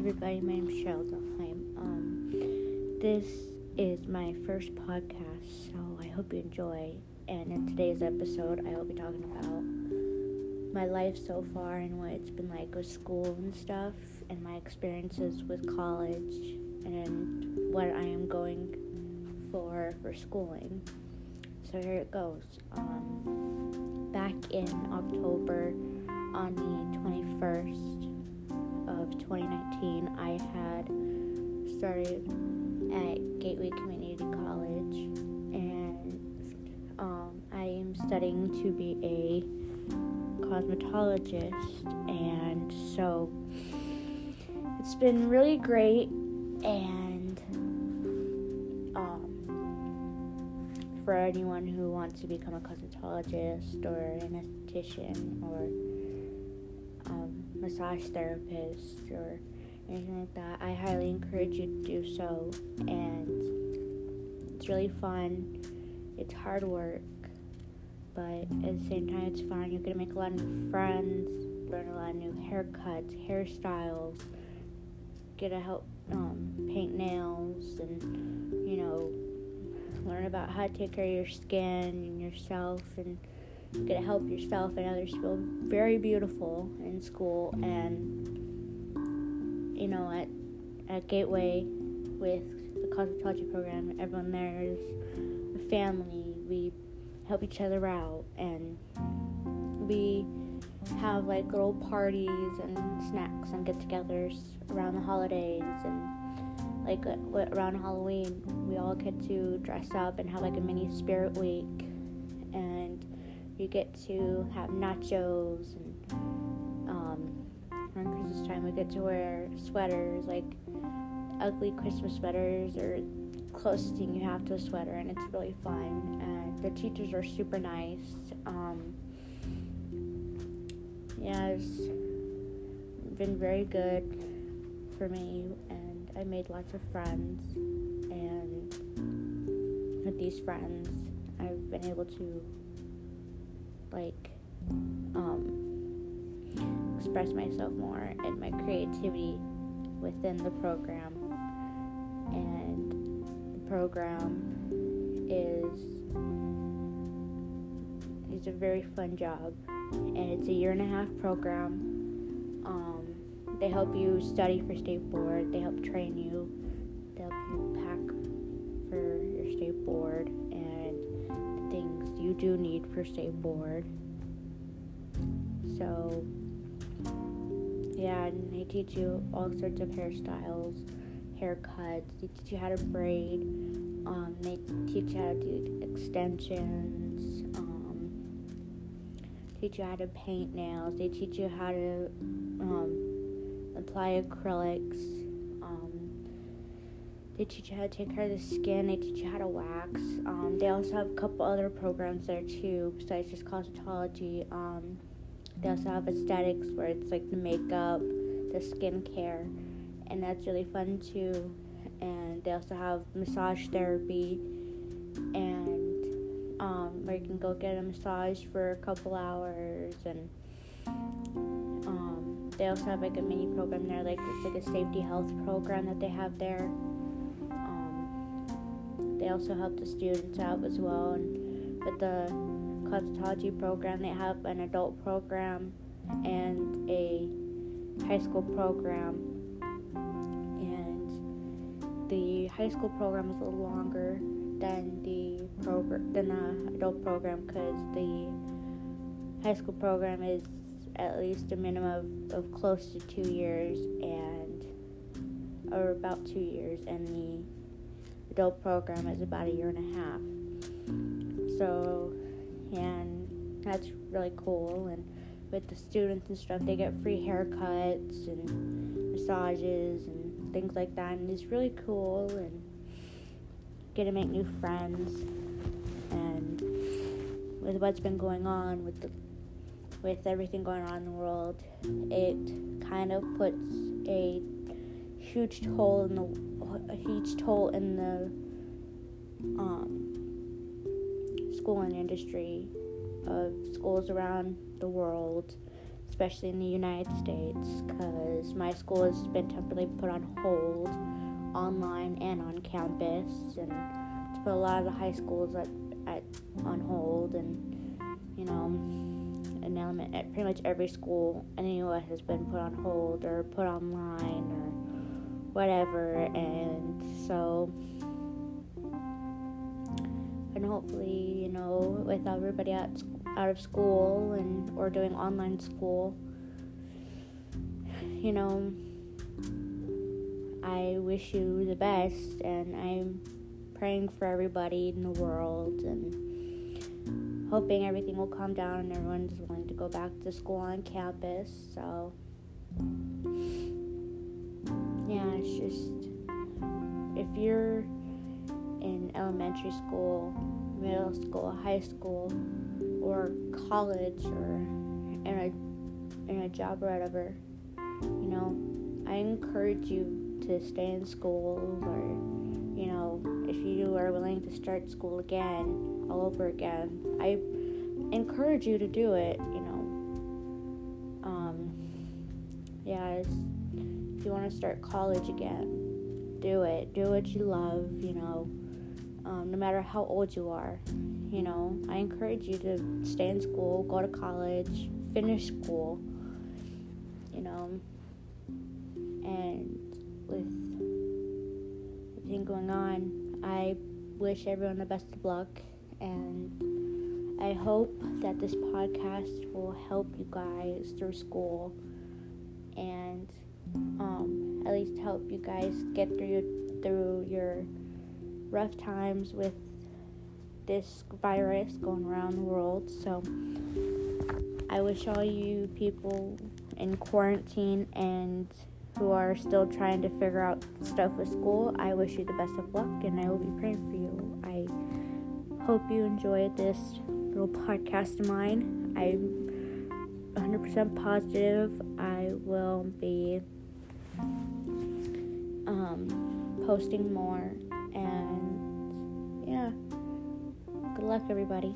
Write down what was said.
everybody, my name's Cheryl Delheim. Um, this is my first podcast, so I hope you enjoy. And in today's episode, I will be talking about my life so far and what it's been like with school and stuff, and my experiences with college, and what I am going for for schooling. So here it goes. Um, back in October, on the 21st of 2019, I had started at Gateway Community College, and um, I am studying to be a cosmetologist, and so it's been really great, and um, for anyone who wants to become a cosmetologist or an esthetician or massage therapist or anything like that, I highly encourage you to do so. And it's really fun. It's hard work, but at the same time, it's fun. You're gonna make a lot of new friends, learn a lot of new haircuts, hairstyles, get to help um, paint nails, and you know, learn about how to take care of your skin and yourself and get to help yourself and others feel very beautiful in school and you know at at Gateway with the cosmetology program everyone there is a family. We help each other out and we have like little parties and snacks and get-togethers around the holidays and like uh, around Halloween we all get to dress up and have like a mini spirit week you get to have nachos and um, around Christmas time we get to wear sweaters like ugly Christmas sweaters or closest thing you have to a sweater and it's really fun and the teachers are super nice um, yeah it's been very good for me and I made lots of friends and with these friends I've been able to like um, express myself more and my creativity within the program. And the program is is a very fun job, and it's a year and a half program. Um, they help you study for state board. They help train you. They help you pack for your state board you do need for state board. So, yeah, and they teach you all sorts of hairstyles, haircuts. They teach you how to braid. Um, they teach you how to do extensions. Um, teach you how to paint nails. They teach you how to um, apply acrylics. Um, they teach you how to take care of the skin. They teach you how to wax. Um, they also have a couple other programs there too, besides just cosmetology. Um, they also have aesthetics where it's like the makeup, the skincare, and that's really fun too. And they also have massage therapy, and um, where you can go get a massage for a couple hours. And um, they also have like a mini program there, like it's like a safety health program that they have there. They also help the students out as well, and with the cosmetology program. They have an adult program and a high school program. And the high school program is a little longer than the program than the adult program because the high school program is at least a minimum of, of close to two years and or about two years and the adult program is about a year and a half so and that's really cool. And with the students and stuff, they get free haircuts and massages and things like that, and it's really cool and get to make new friends. And with what's been going on with the with everything going on in the world, it kind of puts a huge toll in the a huge toll in the um, schooling industry of schools around the world, especially in the United States, because my school has been temporarily put on hold online and on campus, and put a lot of the high schools at, at on hold, and you know, an element at pretty much every school in the U.S. has been put on hold or put online whatever, and so and hopefully, you know, with everybody out out of school and or doing online school, you know, I wish you the best, and I'm praying for everybody in the world and hoping everything will calm down and everyone's willing to go back to school on campus. So, yeah, it's just if you're in elementary school, middle school, high school, or college, or in a in a job or whatever, you know, I encourage you to stay in school, or you know, if you are willing to start school again, all over again, I encourage you to do it. You know, um, yeah, if you want to start college again, do it. Do what you love. You know um, no matter how old you are. You know, I encourage you to stay in school, go to college, finish school, you know, and with everything going on, I wish everyone the best of luck and I hope that this podcast will help you guys through school and at least help you guys get through through your rough times with this virus going around the world. So I wish all you people in quarantine and who are still trying to figure out stuff with school, I wish you the best of luck and I will be praying for you. I hope you enjoyed this little podcast of mine. I'm 100% positive I will be um, posting more and yeah, good luck, everybody.